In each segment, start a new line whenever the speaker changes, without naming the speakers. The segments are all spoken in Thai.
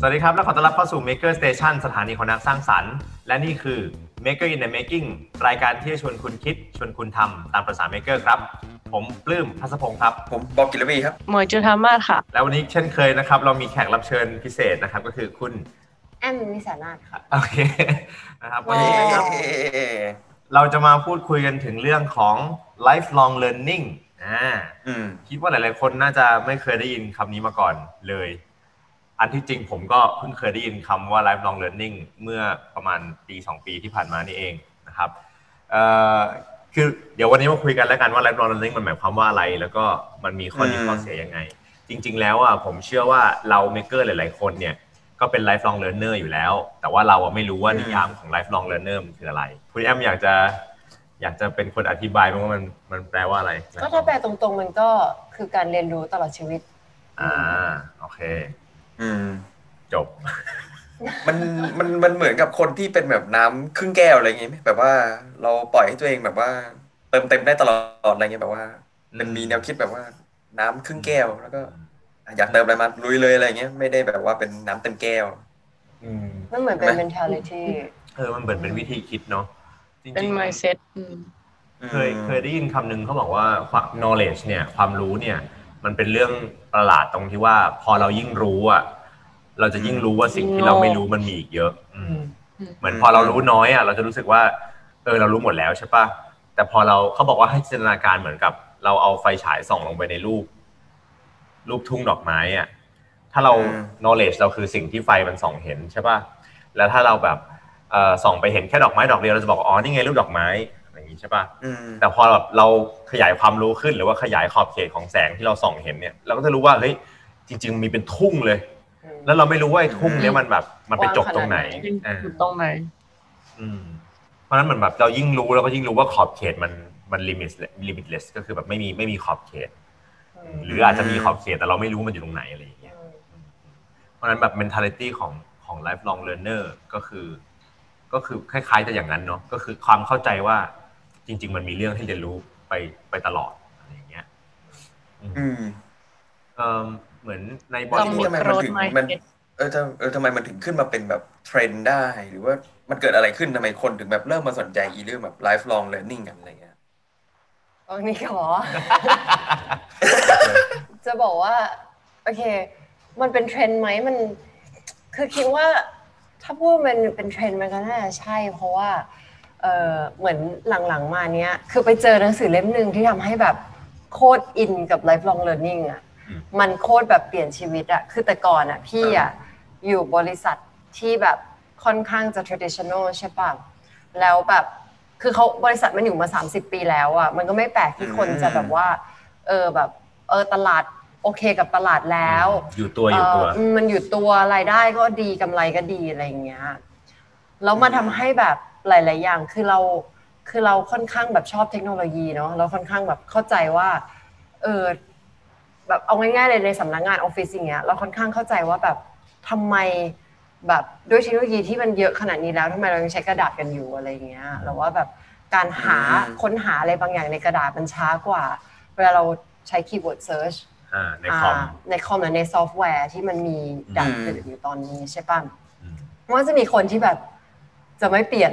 สวัสดีครับ และขอต้อนรับเข้าสู่ Maker Station สถานีของนักสร้างสรรค์ และนี่คือ Maker in the Making รายการที่จะชวนคุณคิด ชวนคุณทำตามภาษา Maker ครับ ผมปลื้มพัสพงศ์ครับ
ผมบอกกิรวีครับ
หมวยจุธามาศค่ะ
แล้ววันนี้เช่นเคยนะครับ เรามีแขกรับเชิญพิเศษนะครับ ก็คือคุณ
แอมนิสานาถค่ะ
โอเคนะครับ
ว้
วันนี้นะครับ
เย้
เราจะมาพูดคุยกันถึงเรื่องของ lifelong learning อ่า
อืม
คิดว่าหลาย ๆ คนน่าจะไม่เคยได้ยินคำนี้มาก่อนเลย อันที่จริงผมก็เพิ่งเคยได้ยินคำว่า lifelong learning เมื่อประมาณปี 2 ปีที่ผ่านมานี่เองนะครับเอ่อคือเดี๋ยววันนี้มาคุยกันแล้วกันว่า lifelong learning มันหมายความว่าอะไร แล้วก็มันมีข้อดี
อืม
ข้อเสียยังไง จริง ๆ แล้วอะผมเชื่อว่าเรา maker หลาย ๆ คนเนี่ยก็เป็น lifelong learner อยู่แล้ว แต่ว่าเราอะไม่รู้ว่านิยามของ lifelong learner มันคืออะไรคุณแอมอยากจะอยากจะเป็นคนอธิบายไหมว่ามันมันแปลว่าอะไร
ก็ถ้าแปลตรงๆมันก็คือการเรียนรู้ตลอดชีวิต
อ่าโอเค
อืม
จบ
มันมันมันเหมือนกับคนที่เป็นแบบน้ำครึ่งแก้วอะไรอย่างงี้ไหมแบบว่าเราปล่อยให้ตัวเองแบบว่า เติมเต็มได้ตลอดอะไรเงี้ยแบบว่า มันมีแนวคิดแบบว่า น้ำครึ่งแก้วแล้วก็ อยากเติมอะไรมาลุยเลยอะไรเงี้ยไม่ได้แบบว่าเป็นน้ำเต็มแก้ว
อืม
มันเหมือนเป็น
ไหม
mentality
เออมันเหมือนเป็นวิธีคิดเนาะจริงๆ
เป็น mindset อืม
เคยเคยได้ยินคำหนึ่งเขาบอกว่าความ knowledge เนี่ย ความรู้เนี่ย มันเป็นเรื่องประหลาดตรงที่ว่า พอเรายิ่งรู้อะเราจะยิ่งรู้ว่าสิ่งที่เราไม่รู้มันมีอีกเยอะ อืมเหมือนพอเรารู้น้อยอะเราจะรู้สึกว่า เออเรารู้หมดแล้วใช่ปะแต่พอเราเขาบอกว่าให้จินตนาการเหมือนกับ เราเอาไฟฉายส่องลงไปในรูป รูปทุ่งดอกไม้อะถ้าเรา
อืม
knowledge เราคือสิ่งที่ไฟมันส่องเห็นใช่ปะแล้วถ้าเราแบบเอ่อส่องไปเห็นแค่ดอกไม้ดอกเดียวเราจะบอกอ๋อนี่ไงรูปดอกไม้ อย่างนี้ใช่ปะ
อืม
แต่พอแบบเราขยายความรู้ขึ้นหรือว่าขยายขอบเขตของแสงที่เราส่องเห็นเนี่ยเราก็จะรู้ว่าเฮ้ยจริง ๆ มีเป็นทุ่งเลย
อืม
แล้วเราไม่รู้ว่าไอ้ทุ่งเนี้ยมันแบบมันไปจบตรงไหน
กว้างขนาดไหน
ยิ่ง
อ่า
อยู่ตรงไหน
อืมเพราะฉะนั้นเหมือนแบบเรายิ่งรู้เราก็ยิ่งรู้ว่าขอบเขตมันมัน limit limitless ก็คือแบบไม่มีไม่มีขอบเขต
อืม
หรืออาจจะมีขอบเขตแต่เราไม่รู้มันอยู่ตรงไหนอะไรอย่างเงี้ยเพราะฉะนั้นแบบ mentality ของของ lifelong learner ก็คือ ก็คือคล้ายๆจะอย่างนั้นเนาะก็คือความเข้าใจว่า จริง ๆ มันมีเรื่องให้เรียนรู้ไปไปตลอดอะไรอย่างเงี้ยอืม
อืม
เอิ่มเหมือนในบอ
ต้
ล
อง
วู
มี
ด
ทำไมมัน
growth
ถึงมัน
mindset
เออทำเออทำไมมันถึงขึ้นมาเป็นแบบเทรนด์ได้ หรือว่ามันเกิดอะไรขึ้นทำไมคนถึงแบบเริ่มมาสนใจอีเรื่องแบบ lifelong learning กันอะไรเงี้ย
โอ้นี่ขอ จะบอกว่า โอเค มันเป็นเทรนด์ไหมมัน คือคิดว่า ถ้าพูดว่ามันเป็นเทรนด์มันก็น่าจะใช่ เพราะว่า เออเหมือนหลังๆมาเนี้ย คือไปเจอหนังสือเล่มหนึ่งที่ทำให้แบบโคตรอินกับ lifelong learning อะ
อืม
มันโคตรแบบเปลี่ยนชีวิตอะคือแต่ก่อนอะพี่อะอยู่บริษัทที่แบบค่อนข้างจะ traditional ใช่ปะแล้วแบบคือเขาบริษัทมันอยู่มา 30 ปีแล้วอะมันก็ไม่แปลกที่คนจะแบบว่า เออแบบเออตลาดโอเคกับตลาดแล้ว
อยู่ตัวอยู่ตัว
เมันอยู่ตัวรายได้ก็ดีกำไรก็ดีอะไรอย่างเงี้ยแล้วมาทำให้แบบ หลาย ๆ อย่างคือเราคือเราค่อนข้างแบบชอบเทคโนโลยีเนาะเราค่อนข้างแบบเข้าใจว่าเออแบบเอาง่ายๆเลยในสำนักงานออฟฟิศอย่างเงี้ยเราค่อนข้างเข้าใจว่าแบบทำไมแบบด้วยเทคโนโลยีที่มันเยอะขนาดนี้แล้วทำไมเรายังใช้กระดาษกันอยู่อะไรอย่างเงี้ยหรือว่าแบบการหา
อืม
ค้นหาอะไรบางอย่างในกระดาษมันช้ากว่า เวลาเราใช้ keyword search
อ่าในคอม
ในคอมหรือในซอฟต์แวร์ที่มันมีดัง
อืม
เกิดอยู่ตอนนี้ใช่ป่ะ
อืม
ว่าจะมีคนที่แบบ จะไม่เปลี่ยน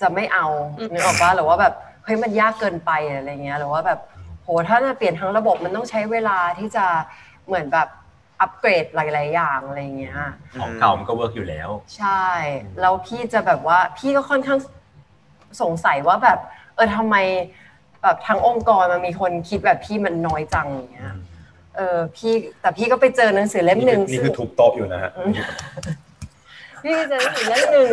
จะไม่เอา
อืม
นึกออกป่ะหรือว่าแบบเฮ้ยมันยากเกินไปอะไรเงี้ยหรือว่าแบบโหถ้าจะเปลี่ยนทั้งระบบมันต้องใช้เวลาที่จะเหมือนแบบอัปเกรดหลาย ๆ อย่างอะไรเงี้ย
ของเก่ามันก็ work อยู่แล้ว
ใช่แล้วพี่จะแบบว่าพี่ก็ค่อนข้างสงสัยว่าแบบ เออทำไมแบบทั้งองค์กรมันมีคนคิดแบบพี่มันน้อยจังอย่างเงี้ยเออพี่แต่พี่ก็ไปเจอหนังสือเล่มหนึ่ง
นี่
ซึ่ง
คือทุบโต๊ะอยู่นะฮะ
พี่ก็เจอหนังสือเล่มหนึ่ง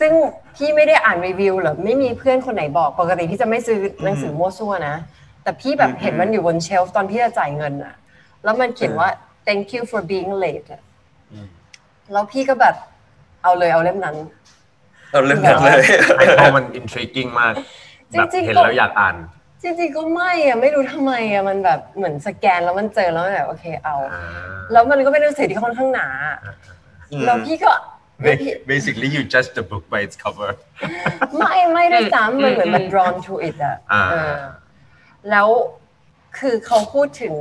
ซึ่งพี่ไม่ได้อ่านรีวิวหรือไม่มีเพื่อนคนไหนบอกปกติพี่จะไม่ซื้อหนังสือมั่วซั่วนะ แต่พี่แบบ
อืม
เห็นมันอยู่บนเชลฟ์ตอนพี่จะจ่ายเงินอะแล้วมันเขียนว่า thank you for being late อะ
อืม
แล้วพี่ก็แบบเอาเลยเอาเล่มนั้น
เราเริ่มกันเลย
ไอ้พอมัน intriguing มาก
จริงๆ
แบบเห็น
ก็
แล้วอยากอ่าน
จริงๆก็ไม่อะไม่รู้ทำไมอะมันแบบเหมือนสแกนแล้วมันเจอแล้วมันแบบโอเคเอา
อ่า
แล้วมันก็เป็นหนังสือที่ค่อนข้างหนาแล้วพี่ก็
basically you judge the book by its cover
ไม่ไม่ได้ซ้ำมันเหมือนมัน drawn to it อะ
อ่า
เออแล้วคือเขาพูดถึง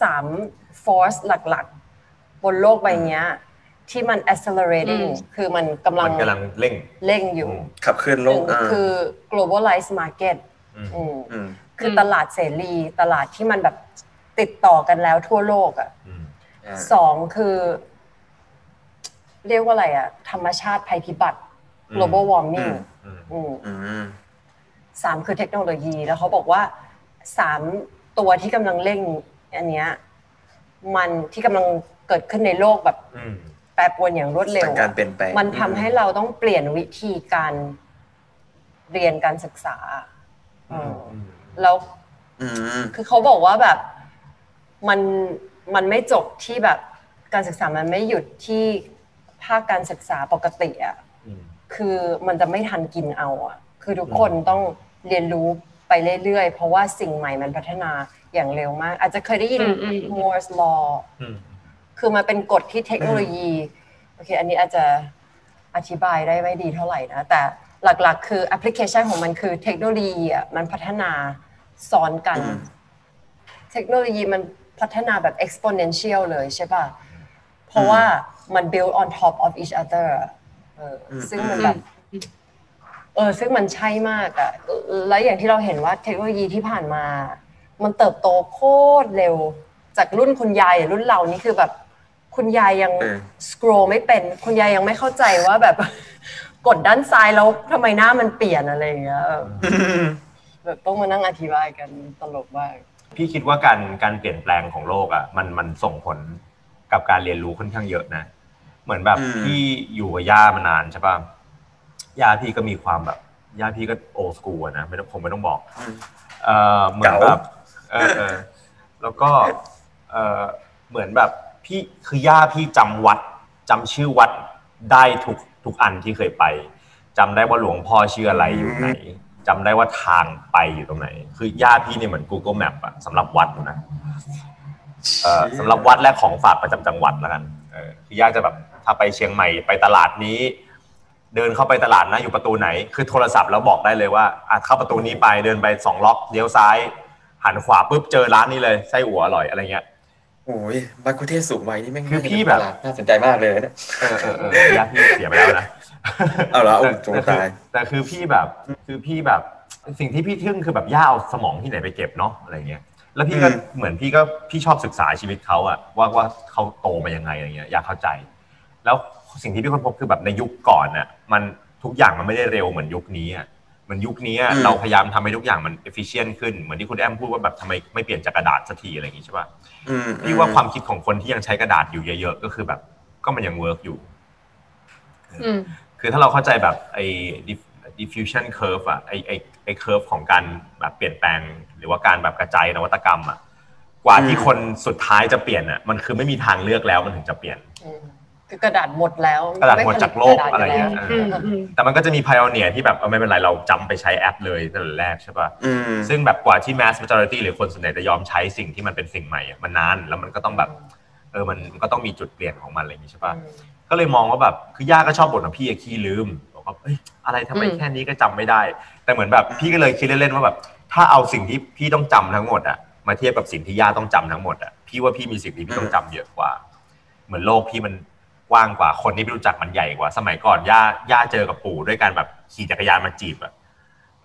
สาม force หลักๆ บนโลกใบเนี้ยที่มัน accelerating
อืม
คือมันกำลั
มั
ง
นกำลังเร่ง
เร่งอยู่
อืม
ขับเคลื่อนโลก
หนึ่งคือ globalized market
อืม
อืม
อืม
คือ
ม
ตลาดเสรีตลาดที่มันแบบติดต่อกันแล้วทั่วโลกอะ
อืม
อ่า
สองคือ เรียกว่าอะไรอะธรรมชาติภัยพิบัติ global warming
อืม
อืม
อืม
สามคือเทคโนโลยีแล้วเขาบอกว่าสามตัวที่กำลังเร่งอันเนี้ยมันที่กำลังเกิดขึ้นในโลกแบบ
อืม
แปรปรวนอย่างรวดเร็ว
การเปลี่ยนแปลง
มันทำให้เราต้องเปลี่ยนวิธีการเรียนการศึกษาเอออแล้ว
อืม
คือเขาบอกว่าแบบมันมันไม่จบที่แบบการศึกษามันไม่หยุดที่ ภาคการศึกษาปกติอะ
อืม
คือมันจะไม่ทันกินเอาอะ คือทุกคนต้องเรียนรู้ไปเรื่อยๆ เพราะว่าสิ่งใหม่มันพัฒนาอย่างเร็วมาก อาจจะเคยได้ยิน
อืมอืม
Moore's law
อืม
คือมันเป็นกฎที่เทคโนโลยีโอเคอันนี้อาจจะอธิบายได้ไม่ดีเท่าไหร่นะ แต่หลักๆ คือแอปพลิเคชันของมันคือเทคโนโลยีอะมันพัฒนาซ้อนกัน
อืม
เทคโนโลยีมันพัฒนาแบบ exponential เลยใช่ป่ะ เพราะว่ามัน build on top of each other อะเอออ
ม
ซึ่งมันแบบเออซึ่งมันใช่มากอะแล้วอย่างที่เราเห็นว่าเทคโนโลยีที่ผ่านมา มันเติบโตโคตรเร็ว จากรุ่นคุณยายรุ่นเรานี่คือแบบ คุณยายยัง
เออ
สครอไม่เป็น คุณยายยังไม่เข้าใจว่าแบบกดด้านซ้ายแล้วทำไมหน้ามันเปลี่ยนอะไรอย่างเงี้ยเออแบบต้องมานั่งอธิบายกันตลกมาก
พี่คิดว่าการการเปลี่ยนแปลงของโลกอะมันมันส่งผล กับการเรียนรู้ค่อนข้างเยอะนะ เหมือนแบบ
อืม
พี่อยู่กับย่ามานานใช่ป่ะย่าพี่ก็มีความแบบย่าพี่ก็โอสกูนะไม่ต้องคงไม่ต้องบอก
อืม
เออเหมือนแบบเออเออแล้วก็เออเหมือนแบบพี่คือย่าพี่จำวัดจำชื่อวัดได้ทุกทุกอันที่เคยไปจำได้ว่าหลวงพ่อชื่ออะไรอยู่ไหนจำได้ว่าทางไปอยู่ตรงไหน คือย่าพี่เนี่ยเหมือน Google Map อะสำหรับวัดนะเออ สำหรับวัดและของฝากประจำจังหวัดแล้วกันเออคือย่าจะแบบถ้าไปเชียงใหม่ไปตลาดนี้ เดินเข้าไปตลาดนะอยู่ประตูไหน คือโทรศัพท์แล้วบอกได้เลยว่าอะเข้าประตูนี้ไปเดินไปสองล็อกเลี้ยวซ้าย หันขวาปุ๊บเจอร้านนี้เลยไส้อั่วอร่อยอะไรเงี้ย
โอ้ยบาคุเทศสูงวัยนี่แม่ง
คือพี่แบบ
น่าสนใจมากเลยเนี่ย
เออเออเออญาติพี่เสียไปแล้วนะ
เอาเหรอโอ้
แต่
สงตาย
แต่คือพี่แบบคือพี่แบบสิ่งที่พี่ทึ่งคือแบบย่าเอาสมองที่ไหนไปเก็บเนาะอะไรเงี้ย แล้วพี่ก็
อืม
เหมือนพี่ก็พี่ชอบศึกษาชีวิตเขาอะว่าว่าเขาโตมายังไงอะไรเงี้ยอยากเข้าใจ แล้วสิ่งที่พี่ค้นพบคือแบบในยุคก่อนน่ะมันทุกอย่างมันไม่ได้เร็วเหมือนยุคนี้อะเหมือนยุคนี้อะเราพยายามทำให้ทุกอย่างมัน efficient ขึ้นเหมือนที่คุณแอมพูดว่าแบบทำไมไม่เปลี่ยนจากกระดาษสักทีอะไรอย่างงี้ใช่ป่ะ
อืม
พี่ว่าความคิดของคนที่ยังใช้กระดาษอยู่เยอะๆก็คือแบบ ก็มันยัง work อยู่
อืม
คือถ้าเราเข้าใจแบบไอ้ diff- diffusion curve อะไอ้ไอ้ ไอ้ curve ของการแบบเปลี่ยนแปลง หรือว่าการแบบกระจายนวัตกรรมอะกว่าที่คนสุดท้ายจะเปลี่ยนอะมันคือไม่มีทางเลือกแล้วมันถึงจะเปลี่ยน
อืมคือกระดาษหมดแล้ว
กระดาษหมดจากโลกไม่
ผลิต
อะไรเงี้ย
กระดาษ
เอ
อื
อ
มอืม
แต่มันก็จะมี pioneer ที่แบบเออไม่เป็นไรเราจะไปใช้แอปเลยตั้งแต่แรกใช่ป่ะ
อืม
ซึ่งแบบกว่าที่ mass majority หรือคนส่วนใหญ่จะยอมใช้สิ่งที่มันเป็นสิ่งใหม่อะมันนานแล้วมันก็ต้องแบบเออมันมันก็ต้องมีจุดเปลี่ยนของมันอะไรอย่างงี้ใช่ป่ะ
อืม
ก็เลยมองว่าแบบคือย่าก็ชอบบ่นว่าพี่อะขี้ลืม บอกว่าเอ้ยอะไรทำไม
อืม
แค่นี้ก็จำไม่ได้ แต่เหมือนแบบพี่ก็เลยคิดเล่นๆว่าแบบ ถ้าเอาสิ่งที่พี่ต้องจำทั้งหมดอะมาเทียบกับสิ่งที่ย่าต้องจำทั้งหมดอะพี่ว่าพี่มีสิ่งที่พี่ต้องจำเยอะกว่า เหมือนโลกพี่มันกว้างกว่าคนที่พี่รู้จักมันใหญ่กว่า สมัยก่อนย่าย่าเจอกับปู่ด้วยการแบบขี่จักรยานมาจีบอะ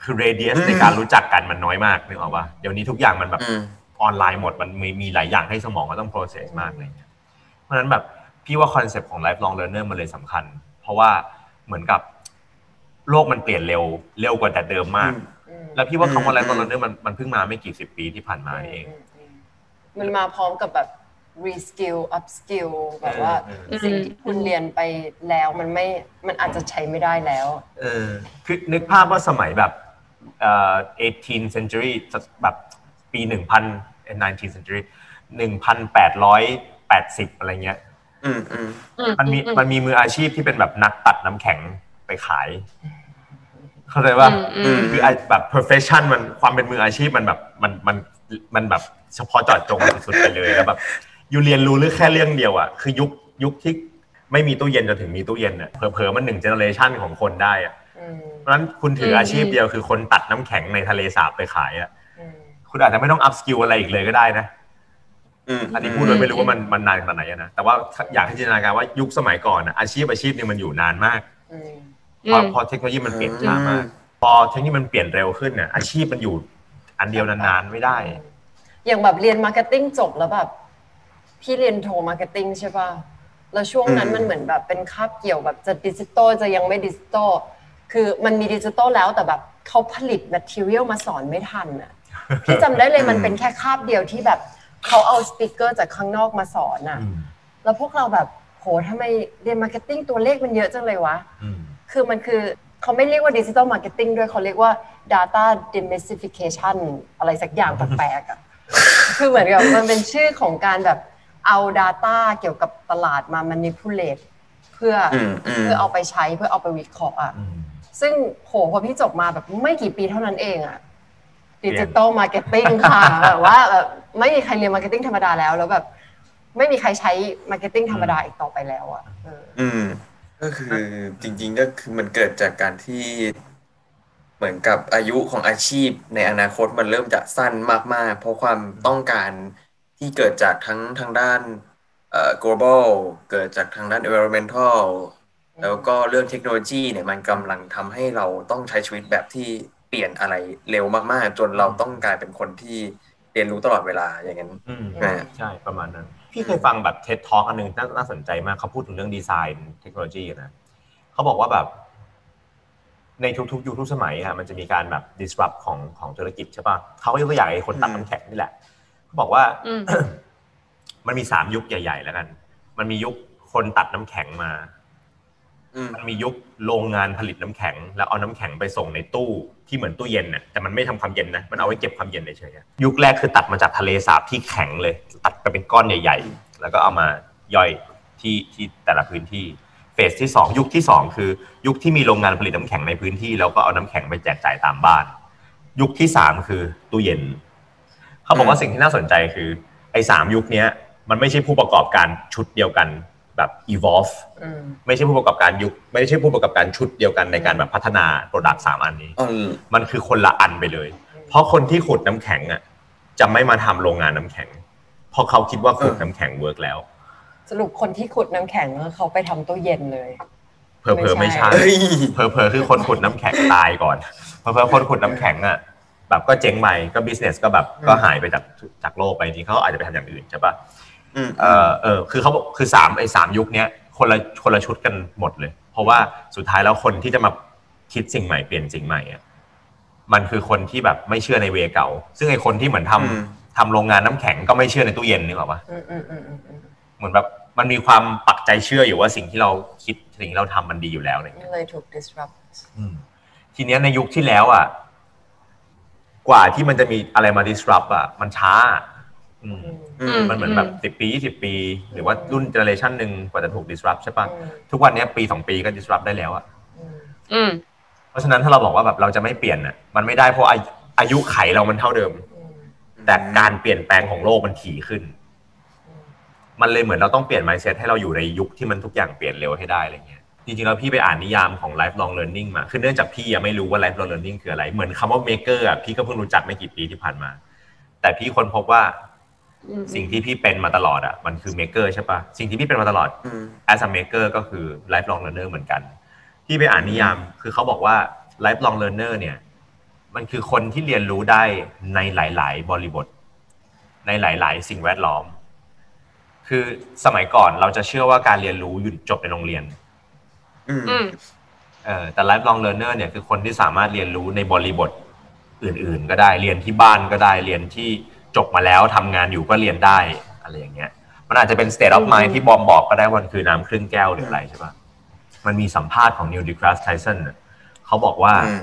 คือเรเดียส
อืม
ในการรู้จักกันมันน้อยมากนึกออกปะเดี๋ยวนี้ทุกอย่างมันแบบ
อืม
ออนไลน์หมดมันมีมีหลายอย่างให้สมองก็ต้อง process มากอะไรเงี้ยเพราะฉะนั้นแบบพี่ว่าคอนเซปต์ของ lifelong learner มันเลยสำคัญ เพราะว่าเหมือนกับ โลกมันเปลี่ยนเร็วเร็วกว่าแต่เดิมมาก
อืม
แล้วพี่ว่าคำว่า
อืม
lifelong learner มันมันเพิ่งมาไม่กี่สิบปีที่ผ่านมาเอง
มอืมมันมาพร้อมกับแบบ reskill upskill แบบว่า
เออเออ
สิ่งที่คุณเรียนไปแล้วมันไม่มันอาจจะใช้ไม่ได้แล้ว
เออคือนึกภาพว่าสมัยแบบเอ่อ 18th century แบบปี 1000 19th century 1880 อะไรเงี้ย
อืมอืม
มันมีมันมีมืออาชีพที่เป็นแบบนักตัดน้ำแข็ง ไปขาย เข้าใจว่า
อืมอืม
คือไอ้แบบ profession มันความเป็นมืออาชีพมันแบบมันมันมันแบบเฉพาะเจาะจงสุดๆไปเลยแล้วแบบอยู่เรียนรู้เรื่องแค่เรื่องเดียวอะคือยุคยุคที่ไม่มีตู้เย็นจนถึงมีตู้เย็นอะเผลอๆมันหนึ่ง generation ของคนได้อะ
อืม
เพราะฉะนั้นคุณถืออาชีพเดียวคือคนตัดน้ำแข็งในทะเลสาบไปขายอะ
อืม
คุณอาจจะไม่ต้อง upskill อะไรอีกเลยก็ได้นะ
อืม
อันนี้พูดโดยไม่รู้ว่ามันมันนานขนาดไหนอะนะแต่ว่าอยากให้จินตนาการว่ายุคสมัยก่อนอะอาชีพอาชีพหนึ่งมันอยู่นานมาก
อืม
พอ
อืม
พอเทคโนโลยีมันเปลี่ยนช้ามากพอเทคโนโลยีมันเปลี่ยนเร็วขึ้นเนี่ยอาชีพมันอยู่อันเดียวนานๆไม่ได้
อย่างแบบเรียน marketing จบแล้วแบบพี่เรียนโท marketing ใช่ป่ะแล้วช่วงนั้น
อืม
มันเหมือนแบบเป็นคาบเกี่ยวแบบจะดิจิตอลจะยังไม่ดิจิตอลคือมันมีดิจิตอลแล้วแต่แบบเขาผลิต material มาสอนไม่ทันอะพี่จำได้เลยมันเป็นแค่คาบเดียวที่แบบเขาเอา speaker จากข้างนอกมาสอนอะ
อืม
แล้วพวกเราแบบโหทำไมเรียน marketing ตัวเลขมันเยอะจังเลยวะ
อืม
คือมันคือเขาไม่เรียกว่าดิจิ t a ลมาร์เก็ตติ้งด้วยเขาเรียกว่า Data Demystification อะไรสักอย่างแปลกๆอะคือเหมือนกับมันเป็นชื่อของการแบบเอา Data เกี่ยวกับตลาดมา manipulate เพื่ออ
อืมอืม
เพื่อเอาไปใช้เพื่อเอาไปวิเคราะห์อะ
อืม
ซึ่งโหพอพี่จบมาแบบไม่กี่ปีเท่านั้นเองอะ digital marketing ค่ะแบบว่าแบบไม่มีใครเรียน marketing ธรรมดาแล้ว แล้วแบบ ไม่มีใครใช้ marketing ธรรมดาอีกต่อไปแล้วอะเออ
อืม ก็คือจริงๆก็คือมันเกิดจากการที่เหมือนกับอายุของอาชีพในอนาคตมันเริ่มจะสั้นมากๆ เพราะความต้องการที่เกิดจากทั้งทางด้านเอ่อ global เกิดจากทางด้าน environmental แล้วก็เรื่องเทคโนโลยีเนี่ยมันกำลังทำให้เราต้องใช้ชีวิตแบบที่เปลี่ยนอะไรเร็วมากๆ จนเราต้องกลายเป็นคนที่เรียนรู้ตลอดเวลาอย่างนั้น
อืม
อ่า
ใช่ประมาณนั้น พี่เคยฟังแบบเท็ d ท a l k อันหนึงน่าน่าสนใจมากเขาพูดถึงเรื่องดีไซน์เทคโนโลยีนะเขาบอกว่าแบบในทุกๆยุคทุกสมัยอะมันจะมีการแบบ disrupt ของของธุรกิจใช่ปะเขาก็ยกตัวอย่างไอ้คนตัด
อืม
น้ำแข็งนี่แหละเขาบอกว่า
อืม
มันมีสามยุคใหญ่ๆแล้วกัน มันมียุคคนตัดน้ำแข็งมา
อืม
มันมียุคโรงงานผลิตน้ำแข็ง แล้วเอาน้ำแข็งไปส่งในตู้ที่เหมือนตู้เย็นน่ะแต่มันไม่ทำความเย็นนะมันเอาไว้เก็บความเย็นเฉยๆอะยุคแรกคือตัดมาจากทะเลสาบที่แข็งเลย ตัดกันเป็นก้อนใหญ่ ๆ แล้วก็เอามาย่อยที่ที่แต่ละพื้นที่ phase ที่สองยุคที่สองคือ ยุคที่มีโรงงานผลิตน้ำแข็งในพื้นที่แล้วก็เอาน้ำแข็งไปแจกจ่ายตามบ้าน ยุคที่สามคือตู้เย็น เขาบอกว่าสิ่งที่น่าสนใจคือไอ้สามยุคเนี้ยมันไม่ใช่ผู้ประกอบการชุดเดียวกันแบบ evolve
อืม
ไม่ใช่ผู้ประกอบการยุค ไม่ใช่ผู้ประกอบการชุดเดียวกันในการแบบพัฒนา product สามอันนี้
อ๋อ
มันคือคนละอันไปเลย เพราะคนที่ขุดน้ำแข็งอะจะไม่มาทำโรงงานน้ำแข็ง เพราะเขาคิดว่าขุดน้ำแข็ง work แล้ว
สรุปคนที่ขุดน้ำแข็งเขาไปทำตู้เย็นเลย
เพอเพอๆ
ไม่
ไม่
ใช่
ใช่
เฮ้ย
เพอเพอๆคือคนขุดน้ำแข็งตายก่อนเพอเพอๆคนขุดน้ำแข็งอะแบบก็เจ๊งไปก็ business ก็แบบก็หายไปจากจากโลกไปนี้เขาอาจจะไปทำอย่างอื่นใช่ปะ
อืม
เออเออคือเขาบอกคือสามไอ้สามยุคเนี้ยคนละคนละชุดกันหมดเลย เพราะว่าสุดท้ายแล้วคนที่จะมาคิดสิ่งใหม่เปลี่ยนสิ่งใหม่อะมันคือคนที่แบบไม่เชื่อในเวเก่า ซึ่งไอ้คนที่เหมือนทำ
อืม
ทำโรงงานน้ำแข็งก็ไม่เชื่อในตู้เย็นนึกออกปะ
อืมอืมอืมอืมอืม
เหมือนแบบมันมีความปักใจเชื่ออยู่ว่าสิ่งที่เราคิดสิ่งที่เราทำมันดีอยู่แล้วอะไรอย่างเงี้ย
เลยถูก disrupt
อืมทีเนี้ยในยุคที่แล้วอะ กว่าที่มันจะมีอะไรมา disrupt อะ มันช้าอืม
อืม
มันเหมือนแบบสิบปียี่สิบปี หรือว่ารุ่นเจเนอเรชันหนึ่งกว่าจะถูก disrupt ใช่ปะ
อืม
ทุกวันเนี้ยปีสองปีก็ disrupt ได้แล้วอะ
อืม
อืม
เพราะฉะนั้นถ้าเราบอกว่าแบบเราจะไม่เปลี่ยนอะ มันไม่ได้เพราะอายุอายุไขเรามันเท่าเดิม
อืม
แต่การเปลี่ยนแปลงของโลกมันถี่ขึ้น มันเลยเหมือนเราต้องเปลี่ยน mindset ให้เราอยู่ในยุคที่มันทุกอย่างเปลี่ยนเร็วให้ได้อะไรเงี้ยจริงๆแล้วพี่ไปอ่านนิยามของ lifelong learning มา คือเนื่องจากพี่ยังไม่รู้ว่า lifelong learning คืออะไร เหมือนคำว่า maker อะพี่ก็เพิ่งรู้จักไม่กี่ปีที่ผ่านมา แต่พี่ค้นพบว่า
อืม
สิ่งที่พี่เป็นมาตลอดอะมันคือ maker ใช่ปะสิ่งที่พี่เป็นมาตลอด
อืม
as a maker ก็คือ lifelong learner เหมือนกันที่ไปอ่านนิยาม คือเขาบอกว่า lifelong learner เนี่ย มันคือคนที่เรียนรู้ได้ในหลาย ๆ บริบท ในหลาย ๆ สิ่งแวดล้อม คือสมัยก่อนเราจะเชื่อว่าการเรียนรู้หยุดจบในโรงเรียน
อืม
อืม
เออแต่ lifelong learner เนี่ยคือคนที่สามารถเรียนรู้ในบริบทอื่น ๆ ก็ได้เรียนที่บ้านก็ได้เรียนที่จบมาแล้วทำงานอยู่ก็เรียนได้อะไรอย่างเงี้ย มันอาจจะเป็น state of mind ที่บอมบอกก็ได้ว่ามันคือน้ำครึ่งแก้วหรืออะไรใช่ปะมันมีสัมภาษณ์ของ Neil deGrasse Tyson น่ะเขาบอกว่า
อืม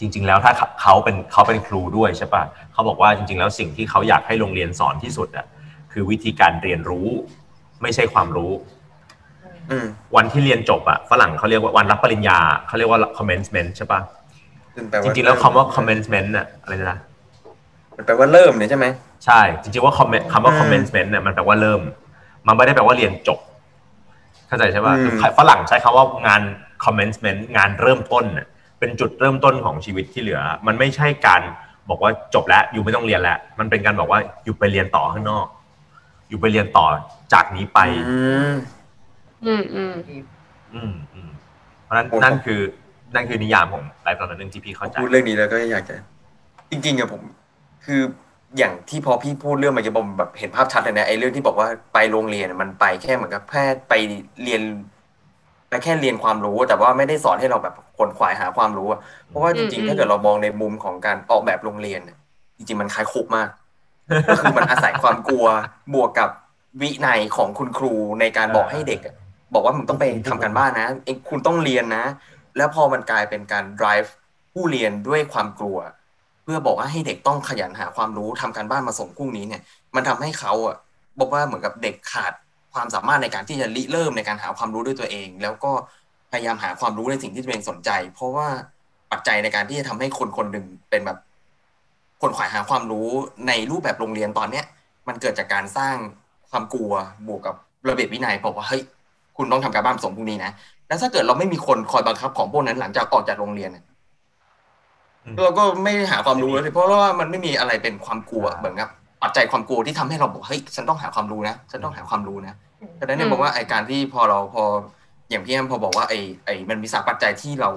จริง ๆ แล้วถ้าเขาเป็นเขาเป็นครูด้วยใช่ปะเขาบอกว่าจริง ๆ แล้วสิ่งที่เขาอยากให้โรงเรียนสอนที่สุดอะคือวิธีการเรียนรู้ไม่ใช่ความรู้
อืม
วันที่เรียนจบอะฝรั่งเขาเรียกว่าวันรับปริญญาเขาเรียกว่า commencement ใช่ปะ
ซึ่แปล
จริงๆแล้วคำว่า commencement น่ะอะไรนะ
มันแปลว่าเริ่มเนี่ยใช่ไหม
ใช่ จริงๆว่า comment คำว่า
อืม
commencement เนี่ยมันแปลว่าเริ่ม มันไม่ได้แปลว่าเรียนจบ เข้าใจใช่ปะ
อืม
คือฝรั่งใช้คำว่างาน commencement งานเริ่มต้นน่ะ เป็นจุดเริ่มต้นของชีวิตที่เหลือ มันไม่ใช่การบอกว่าจบแล้วอยู่ไม่ต้องเรียนแล้ว มันเป็นการบอกว่าอยู่ไปเรียนต่อข้างนอก อยู่ไปเรียนต่อจากนี้ไป
อืม
อืมอืม
อืมอืมเพราะฉะนั้น
โอ้
นั่นคือนั่นคือนิยามของไลฟ์ตอนนั้นที่พี่เข้าใจ
พูดเรื่องนี้แล้วก็อยากจะจริงๆอะผม คืออย่างที่พอพี่พูดเรื่องเมื่อกี้ผมแบบเห็นภาพชัดเลยนะไอ้เรื่องที่บอกว่าไปโรงเรียนอะมันไปแค่เหมือนกับแค่ไปเรียนไป แค่เรียนความรู้แต่ว่าไม่ได้สอนให้เราแบบขนขวายหาความรู้อะเพราะว่าจริงๆ ถ้าเกิดเรามองในมุมของการออกแบบโรงเรียนเนี่ยจริงๆมันคล้ายคุกมากก็คือมันอาศัยความกลัวบวกกับวินัยของคุณครูในการบอกให้เด็กอะบอกว่ามึงต้องไปทำการบ้านนะเองคุณต้องเรียนนะ แล้วพอมันกลายเป็นการ drive ผู้เรียนด้วยความกลัว เพื่อบอกว่าให้เด็กต้องขยันหาความรู้ทำการบ้านมาส่งพรุ่งนี้เนี่ย มันทำให้เขาอะบอกว่าเหมือนกับเด็กขาด ความสามารถในการที่จะริเริ่มในการหาความรู้ด้วยตัวเอง แล้วก็พยายามหาความรู้ในสิ่งที่ตัวเองสนใจ เพราะว่าปัจจัยในการที่จะทำให้คนคนหนึ่งเป็นแบบคนขวายหาความรู้ในรูปแบบโรงเรียนตอนเนี้ย มันเกิดจากการสร้างความกลัวบวกกับระเบียบวินัยบอกว่าเฮ้ยคุณต้องทำการบ้านส่งพรุ่งนี้นะแล้วถ้าเกิดเราไม่มีคนคอยบังคับของพวกนั้นหลังจากออกจากโรงเรียนเนี่ย
อืม
เราก็ไม่หาความรู้แล้วสิเพราะว่ามันไม่มีอะไรเป็นความกลัวเหมือนกับ ปัจจัยความกลัวที่ทำให้เราบอกเฮ้ยฉันต้องหาความรู้นะฉันต้องหาความรู้นะดังนั้นเนี่ย
อืม
บอกว่าไอการที่พอเราพออย่างพี่แอมพอบอกว่าไอไอมันมีสามปัจจัยที่เรา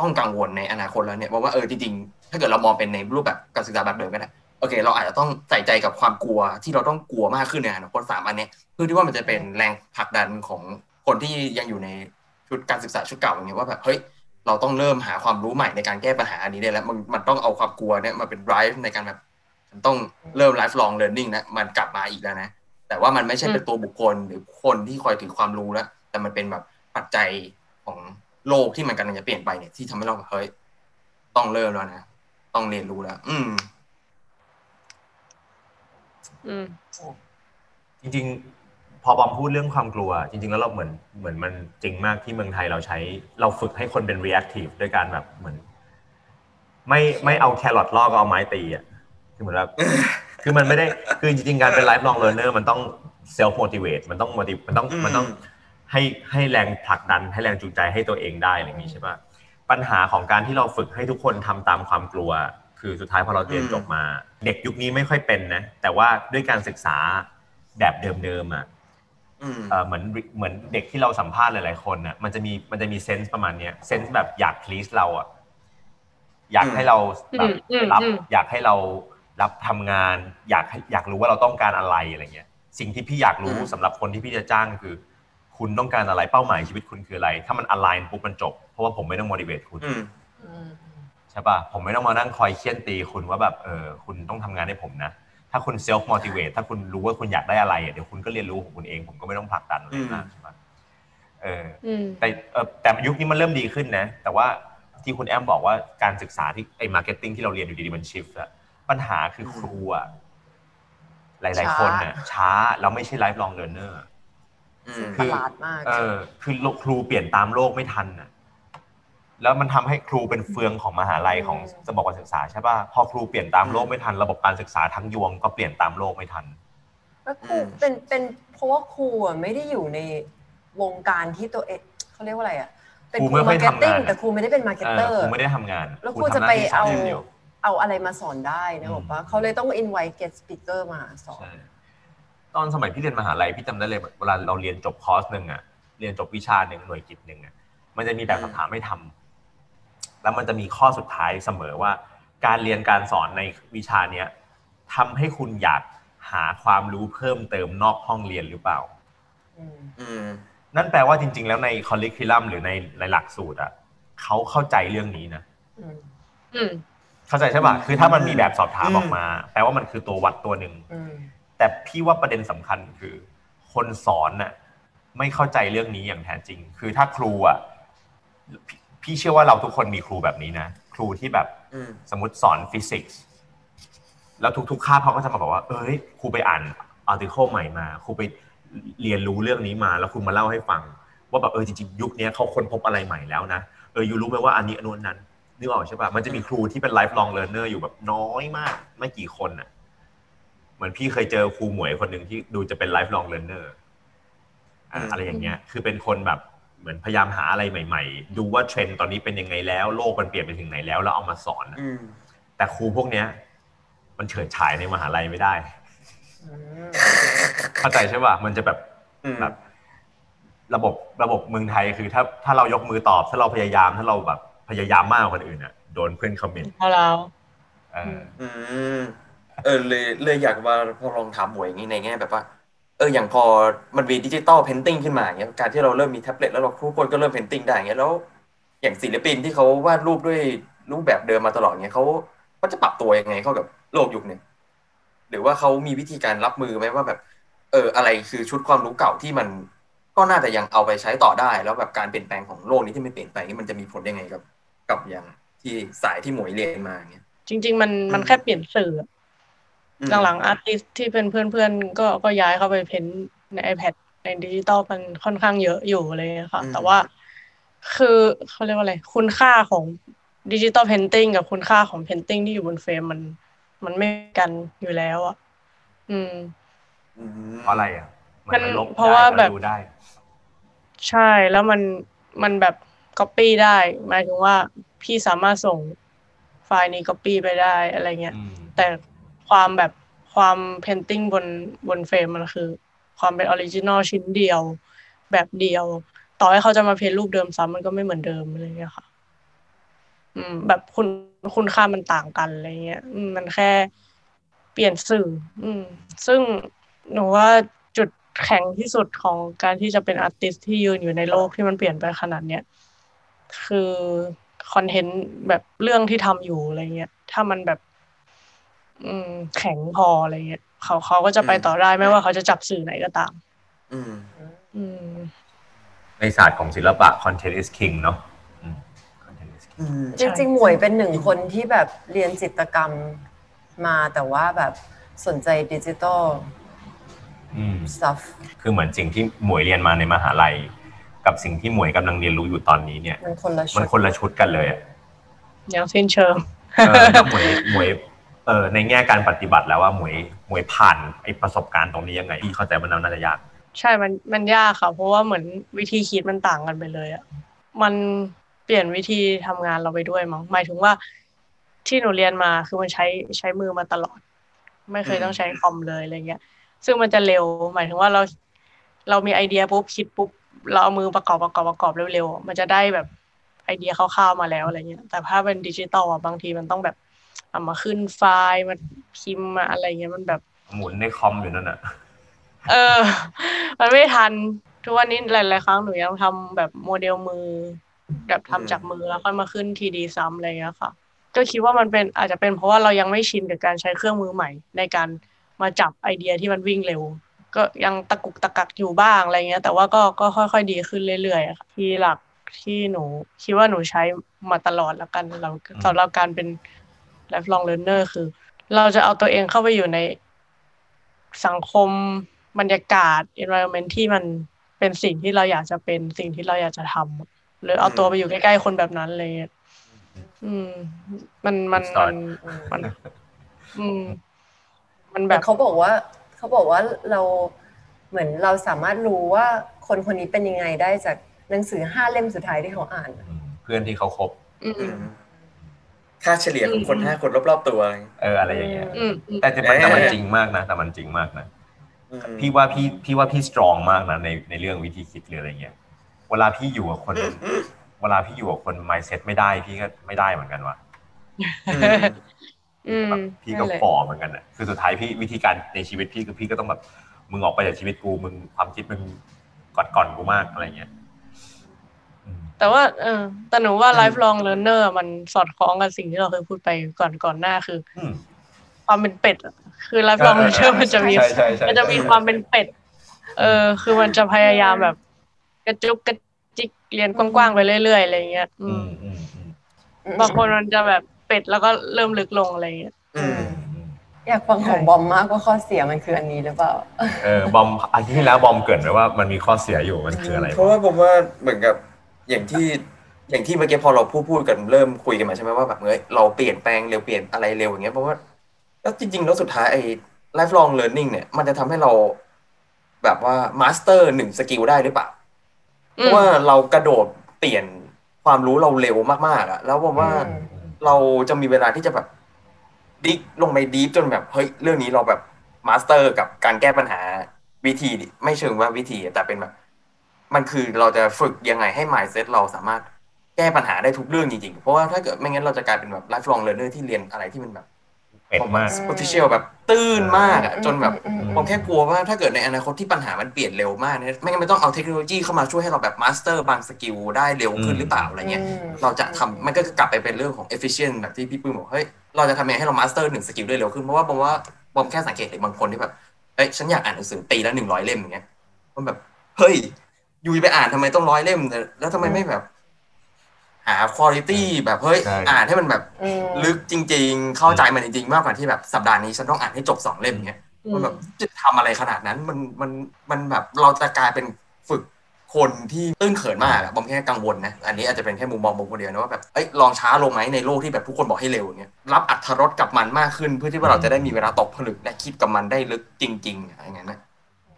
ต้องกังวลในอนาคตแล้วเนี่ยบอกว่าเออจริงๆถ้าเกิดเรามองเป็นในรูปแบบการศึกษาแบบเดิมก็ได้โอเค เราอาจจะต้องใส่ใจกับความกลัวที่เราต้องกลัวมากขึ้นในอนาคตสามอันเนี้ยเพื่อที่ว่ามันจะเป็นแรงผลักดันของคนที่ยังอยู่ในชุดการศึกษาชุดเก่าอย่างเงี้ยว่าแบบเฮ้ยเราต้องเริ่มหาความรู้ใหม่ในการแก้ปัญหาอันนี้ได้แล้วมันมันต้องเอาความกลัวเนี่ยมาเป็น drive ในการแบบ มันต้องเริ่ม lifelong learning นะมันกลับมาอีกแล้วนะ แต่ว่ามันไม่ใช่เป็นตัวบุคคลหรือคนที่คอยถือความรู้แล้ว แต่มันเป็นแบบปัจจัยของโลกที่มันกำลังจะเปลี่ยนไปเนี่ยที่ทำให้เราแบบเฮ้ยต้องเริ่มแล้วนะต้องเรียนรู้แล้ว อืม
อืม
จริงๆ พอบอมพูดเรื่องความกลัว จริง ๆ แล้วเราเหมือนเหมือนมันจริงมากที่เมืองไทยเราใช้ เราฝึกให้คนเป็น reactive ด้วยการแบบเหมือน ไม่ไม่เอาแครอทล่อก็เอาไม้ตีอะ คือเหมือนแบบคือมันไม่ได้คือจริงๆการเป็น lifelong learner มันต้อง self motivate มันต้อง motiv มันต้อง
อืม
มันต้องให้ให้แรงผลักดันให้แรงจูงใจให้ตัวเองได้อะไรอย่างนี้ใช่ปะปัญหาของการที่เราฝึกให้ทุกคนทำตามความกลัว คือสุดท้ายพอเราเรียนจบมา เด็กยุคนี้ไม่ค่อยเป็นนะ แต่ว่าด้วยการศึกษาแบบเดิมๆอะ
อืม
เอ่อเหมือนเหมือนเด็กที่เราสัมภาษณ์หลายๆคนน่ะมันจะมีมันจะมีเซนส์ประมาณเนี้ยเซนส์แบบอยาก please เราอะอยากให้เราแบบ
อืมอืม
รับ
อืม
อยากให้เรา รับทำงานอยากให้อยากรู้ว่าเราต้องการอะไรอะไรเงี้ยสิ่งที่พี่อยากรู้
อืม
สำหรับคนที่พี่จะจ้างคือ คุณต้องการอะไรเป้าหมายชีวิตคุณคืออะไร ถ้ามัน align ปุ๊บมันจบ เพราะว่าผมไม่ต้อง motivate คุณ
อืม
อืม
ใช่ป่ะผมไม่ต้องมานั่งคอยเฆี่ยนตีคุณว่าแบบเออคุณต้องทำงานให้ผมนะ ถ้าคุณ self motivate ถ้าคุณรู้ว่าคุณอยากได้อะไรอะเดี๋ยวคุณก็เรียนรู้ของคุณเอง ผมก็ไม่ต้องผลักดันอะไรมากใช่ป่ะเออ
อืม
แต่เออแต่ยุคนี้มันเริ่มดีขึ้นนะ แต่ว่าที่คุณแอมบอกว่าการศึกษาที่ไอ้ marketing ที่เราเรียนอยู่ดีๆมัน shift อะ ปัญหาคือครูอะหลาย ๆ คนน่ะช้าแล้วไม่ใช่ lifelong learner
อืม
ประหลาดมาก
เออคือโลกครูเปลี่ยนตามโลกไม่ทันน่ะแล้วมันทำให้ครูเป็นเฟืองของมหาลัยของระบบการศึกษาใช่ป่ะพอครูเปลี่ยนตามโลกไม่ทัน ระบบการศึกษาทั้งยวงก็เปลี่ยนตามโลกไม่ทัน
แล้วครู
อืม
เป็นเป็นเพราะว่าครูอะไม่ได้อยู่ในวงการที่ตัวเองเขาเรียกว่าอะไรอะเป็น
ครู
ครู
ไม่ค่
มา
อย
ร์เก็ตติ้ง
ทำงาน
แต่ครูไม่ได้เป็นมาร์เก็ต
เอ
เตอ
อ
ร์
ครูไม่ได้ทำงาน
แล้วครูจะไป
ทำหน้ที่สน
เอา
ย่งดียว
เอาอะไรมาสอนได้นะ
อืม
บอกว่าเขาเลยต้อง invite guest speaker มาสอน
ใช่ตอนสมัยพี่เรียนมหาลัยพี่จำได้เลยเวลาเราเรียนจบคอร์สหนึ่งอะเรียนจบวิชาหนึ่งหน่วยกิจหนึ่งอะมันจะมีแบบคำถามให้ทำแล้วมันจะมีข้อสุดท้ายเสมอว่า การเรียนการสอนในวิชาเนี้ยทำให้คุณอยากหาความรู้เพิ่มเติมนอกห้องเรียนหรือเปล่า
อืม
อืม
นั่นแปลว่าจริง ๆ แล้วในคอลลิคิลัมหรือในในหลักสูตรอะเขาเข้าใจเรื่องนี้นะ
อืม
อืม
เข้าใจใช่ป่ะคือถ้ามันมีแบบสอบถาม
อืม
ออกมา แปลว่ามันคือตัววัดตัวหนึ่ง
อืม
แต่พี่ว่าประเด็นสำคัญคือ คนสอนน่ะไม่เข้าใจเรื่องนี้อย่างแท้จริง คือถ้าครูอะพี่พี่เชื่อว่าเราทุกคนมีครูแบบนี้นะครูที่แบบ
อืม
สมมติสอนฟิสิกส์แล้วทุกๆคาบเขาก็จะมาบอกว่า เอ้ยครูไปอ่าน article ใหม่มาครูไปเรียนรู้เรื่องนี้มา แล้วคุณมาเล่าให้ฟัง ว่าแบบเออจริงๆยุคนี้เขาค้นพบอะไรใหม่แล้วนะเออยูรู้ไหมว่าอันนี้อันนู้น นั้นนึกออกใช่ปะมันจะมีครูที่เป็น lifelong learner อยู่แบบน้อยมากไม่กี่คนอะเหมือนพี่เคยเจอครูหมวยคนหนึ่งที่ดูจะเป็น lifelong learner อะ
อืม
อะไรอย่างเงี้ย คือเป็นคนแบบเหมือนพยายามหาอะไรใหม่ ๆ ดูว่าเทรนด์ตอนนี้เป็นยังไงแล้ว โลกมันเปลี่ยนไปถึงไหนแล้วแล้วเอามาสอนอะ
อืม
แต่ครูพวกเนี้ย มันเฉิดฉายในมหาลัยไม่ได้
อืม
เข้าใจใช่ป่ะมันจะแบบ
อืม
แบบ ระบบระบบเมืองไทยคือถ้าถ้าเรายกมือตอบ ถ้าเราพยายามถ้าเราแบบ พยายามมากกว่าคนอื่นอะโดนเพื่อนคอมเมนต์
พอเรา
เออ
อืมเออเลยเลยอยากมาพอลองถามหมวยอย่างนี้ในแง่แบบว่าเอออย่างพอมันมี digital painting ขึ้นมาอย่างเงี้ยการที่เราเริ่มมีแท็บเล็ตแล้วเราทุกคนก็เริ่ม painting ได้อย่างเงี้ยแล้ว อย่างศิลปินที่เขาวาดรูปด้วยรูปแบบเดิมมาตลอดเงี้ยเขาเขาจะปรับตัวยังไงเข้ากับโลกยุคนี้หรือว่าเขามีวิธีการรับมือไหมว่าแบบ เอออะไรคือชุดความรู้เก่าที่มันก็น่าจะยังเอาไปใช้ต่อได้ แล้วแบบการเปลี่ยนแปลงของโลกนี้ที่ไม่เปลี่ยนไปนี่มันจะมีผลยังไงกับ กับอย่างที่สายที่หมวยเรียนมาอย่างเงี้ย
จริง ๆ มันมันแค่เปลี่ยนสื่อ
อืม
หลังๆ artist ที่เป็นเพื่อนๆก็ก็ย้ายเข้าไป paint ใน iPad ในดิจิตอลมันค่อนข้างเยอะอยู่อะไรเลยค่ะ
อืม
แต่ว่าคือเขาเรียกว่าอะไร คุณค่าของ digital painting กับคุณค่าของ painting ที่อยู่บนเฟรมมัน มันไม่กันอยู่แล้วอะ อืม
อืม
เพราะอะไรอะ มั
มัน
ลบ
เพราะว่า
ได้
แบบ
มันดูได้
ใช่แล้วมันมันแบบ Copy ได้หมายถึงว่าพี่สามารถส่งไฟล์นี้ Copy ไปได้อะไรเงี้ย
อืม
แต่ความแบบความ painting บนบนเฟรมมันคือ ความเป็น original ชิ้นเดียว แบบเดียว ต่อให้เขาจะมา paint รูปเดิมซ้ำมันก็ไม่เหมือนเดิมอะไรเงี้ยค่ะ อืม แบบคุณคุณค่ามันต่างกันอะไรเงี้ยอืมมันแค่เปลี่ยนสื่อ อืม ซึ่งหนูว่าจุดแข็งที่สุดของการที่จะเป็น artist ที่ยืนอยู่ในโลกที่มันเปลี่ยนไปขนาดเนี้ย คือคอนเทนต์แบบเรื่องที่ทำอยู่อะไรเงี้ยถ้ามันแบบ อืม แข็งพออะไรเงี้ยเขาเขาก็จะไปต่อได้ไม่ว่าเขาจะจับสื่อไหนก็ตาม
อืม
อืม
ในศาสตร์ของศิลปะ content is king เนาะอืม content is king
อืม
จริงๆ หมวยเป็นหนึ่งคนที่แบบเรียนจิตรกรรมมาแต่ว่าแบบสนใจดิจิตอล
อืม
stuff
คือเหมือนสิ่งที่หมวยเรียนมาในมหาลัย กับสิ่งที่หมวยกำลังเรียนรู้อยู่ตอนนี้เนี่ย
มันคนละชุ
มัน
ด
คนละชุดกันเลยอะ
อย่างสิ้นเชิง
เออแล้วหมวยหมวยเออในแง่การปฏิบัติแล้วว่าหมวยหมวยผ่านไอประสบการณ์ตรงนี้ยังไงพี่เข้าใจมันน่าจะยาก
ใช่มันมันยากค่ะ เพราะว่าเหมือนวิธีคิดมันต่างกันไปเลยอะมันเปลี่ยนวิธีทำงานเราไปด้วยมั้งหมายถึงว่าที่หนูเรียนมาคือมันใช้ใช้มือมาตลอด ไม่เคยต้องใช้คอมเลยอะไรเงี้ย ซึ่งมันจะเร็วหมายถึงว่าเราเรามีไอเดียปุ๊บคิดปุ๊บ เราเอามือประกอบประกอบประกอบเร็วๆมันจะได้แบบไอเดียคร่าวๆมาแล้วอะไรเงี้ย แต่ถ้าเป็นดิจิตอลอะบางทีมันต้องแบบเอามาขึ้นไฟล์มาพิมพ์มาอะไรเงี้ยมันแบบ
หมุนในคอมอยู่นั่นน่ะ
เออ มันไม่ทัน ทุกวันนี้หลายๆครั้งหนูยังทำแบบโมเดลมือ แบบทำจากมือแล้วค่อยมาขึ้นทีดีซ้ำอะไรเงี้ยค่ะ ก็คิดว่ามันเป็นอาจจะเป็นเพราะว่าเรายังไม่ชินกับการใช้เครื่องมือใหม่ ในการมาจับไอเดียที่มันวิ่งเร็ว ก็ยังตะกุกตะกักอยู่บ้างอะไรเงี้ย แต่ว่าก็ก็ค่อย ๆ ดีขึ้นเรื่อยๆอะค่ะที่หลักที่หนูคิดว่าหนูใช้มาตลอดแล้วกันเราสำหรับการเป็น lifelong learner คือ เราจะเอาตัวเองเข้าไปอยู่ในสังคมบรรยากาศ environment ที่มันเป็นสิ่งที่เราอยากจะเป็นสิ่งที่เราอยากจะทำหรือเอาตัวไปอยู่ใกล้ ๆ คนแบบนั้นเลยอะอืม มันมันมันมัน อืม มันแบ
แต่
บ
เขาบอกว่า เขาบอกว่าเราเหมือนเราสามารถรู้ว่าคนคนนี้เป็นยังไงได้จากหนังสือห้าเล่มสุดท้ายที่เขาอ่าน
อืมเพื่อนที่เขาคบ
อืม
อืมค่าเฉลี่ยของคน
อืม
ห้าคนรอบๆตัวอะไรอย่างเงี้ย
เอออะไรอย่างเงี้ย
อืมอืม
แต่แต่มัน
เอ๊ะ
แต่มันจริงมากนะแต่มันจริงมากนะ
อืม
พี่ว่าพี่พี่ว่าพี่สตรองมากนะในในเรื่องวิธีคิดหรืออะไรเงี้ย เวลาพี่อยู่กับคน เวลาพี่อยู่กับคน mindset ไม่ได้พี่ก็ไม่ได้เหมือนกันว่ะ
อืม
อืม
แบบพี่ก็
นั่นแหละ
ฝ่อเหมือนกันอะคือสุดท้ายพี่วิธีการในชีวิตพี่คือพี่ก็ต้องแบบมึงออกไปจากชีวิตกูมึงความคิดมึงก่อนก่อนกูมากอะไรเงี้ยอืม
แต่ว่าเออแต่หนูว่า lifelong learner มันสอดคล้องกับสิ่งที่เราเคยพูดไปก่อนก่อนหน้าคือ
อืม
ความเป็นเป็ดอะคือ lifelong
เออ
learner มันจะมี
ใช่ใช่ใช่
มันจะมีความเป็นเป็ด เออ คือมันจะพยายามแบบ กระจุกกระจิกเรียนกว้างๆไปเรื่อยๆอะไรเงี้ย อื
อื
ม
มอืมอืม
บางคนมันจะแบบ เป็ดแล้วก็เริ่มลึกลงอะไรเงี้ย
อืม
อืม
อยากฟังของบอมมากว่าข้อเสียมันคืออันนี้หรือเปล่า
เออบอมอาทิตย์ที่แล้วบอมเกริดไว้ว่ามันมีข้อเสียอยู่มันคืออะไร
เพราะว่าผมว่าเหมือนกับอย่างที่อย่างที่เมื่อกี้พอเราพูดพูดกันเริ่มคุยกันมาใช่ไหมว่าแบบเฮ้ยเราเปลี่ยนแปลงเร็วเปลี่ยนอะไรเร็วอย่างเงี้ยเพราะว่าแล้วจริงๆแล้วสุดท้ายไอ้ lifelong learning เนี่ย มันจะทำให้เราแบบว่า master หนึ่ง skill ได้หรือเปล่าเพราะว่าเรากระโดดเปลี่ยนความรู้เราเร็วมากๆอะแล้วผมว่า
อืม
เราจะมีเวลาที่จะแบบ dig ลงไป deep จนแบบเฮ้ยเรื่องนี้เราแบบ master กับการแก้ปัญหาวิธีไม่เชิงว่าวิธี แต่เป็นแบบ มันคือเราจะฝึกยังไงให้ mindset เราสามารถแก้ปัญหาได้ทุกเรื่องจริงๆ เพราะว่าถ้าเกิดไม่งั้นเราจะกลายเป็นแบบ lifelong learner ที่เรียนอะไรที่มันแบบ
เป็ดมาก
superficial แบบตื้นมากอะจนแบบ
อืมอืม
ผมแค่กลัวว่าถ้าเกิดในอนาคตที่ปัญหามันเปลี่ยนเร็วมากเนี่ยไม่งั้นมันต้องเอาเทคโนโลยีเข้ามาช่วยให้เราแบบ master บาง skill ได้เร็วขึ้นหรือเปล่าอะไรเงี้ย
อืม
เราจะทำมันก็กลับไปเป็นเรื่องของ efficient แบบที่พี่ปื้มบอกเฮ้ยเราจะทำยังไงให้เรา master หนึ่ง skill ได้เร็วขึ้นเพราะว่าผมว่าบอมแค่สังเกตเห็นบางคนที่แบบเอ้ยฉันอยากอ่านหนังสือปีละหนึ่งร้อยเล่มอย่างเงี้ยมันแบบเฮ้ย you ไปอ่านทำไมต้องร้อยเล่มแต่แล้วทำไมไม่แบบ หาคุณภาพแบบเฮ้ย
ใช่
อ่านให้มันแบบ
อืม
ลึกจริง ๆ เข้าใจมันจริงๆ มากกว่าที่แบบสัปดาห์นี้ฉันต้องอ่านให้จบสองเล่มเงี้ยมันแบบจะทำอะไรขนาดนั้นมันมันมันแบบเราจะกลายเป็นฝึกคนที่ตื้นเขินมากอะบอมแค่กังวลนะ อันนี้อาจจะเป็นแค่มุมมองบอมคนเดียวนะว่าแบบเอ้ยลองช้าลงไหมในโลกที่แบบทุกคนบอกให้เร็วอย่างเงี้ยรับอัธรสกับมันมากขึ้นเพื่อที่ว่าเราจะได้มีเวลาตกผลึกและคิดกับมันได้ลึกจริง ๆอะไรอย่างเงี้ยนะ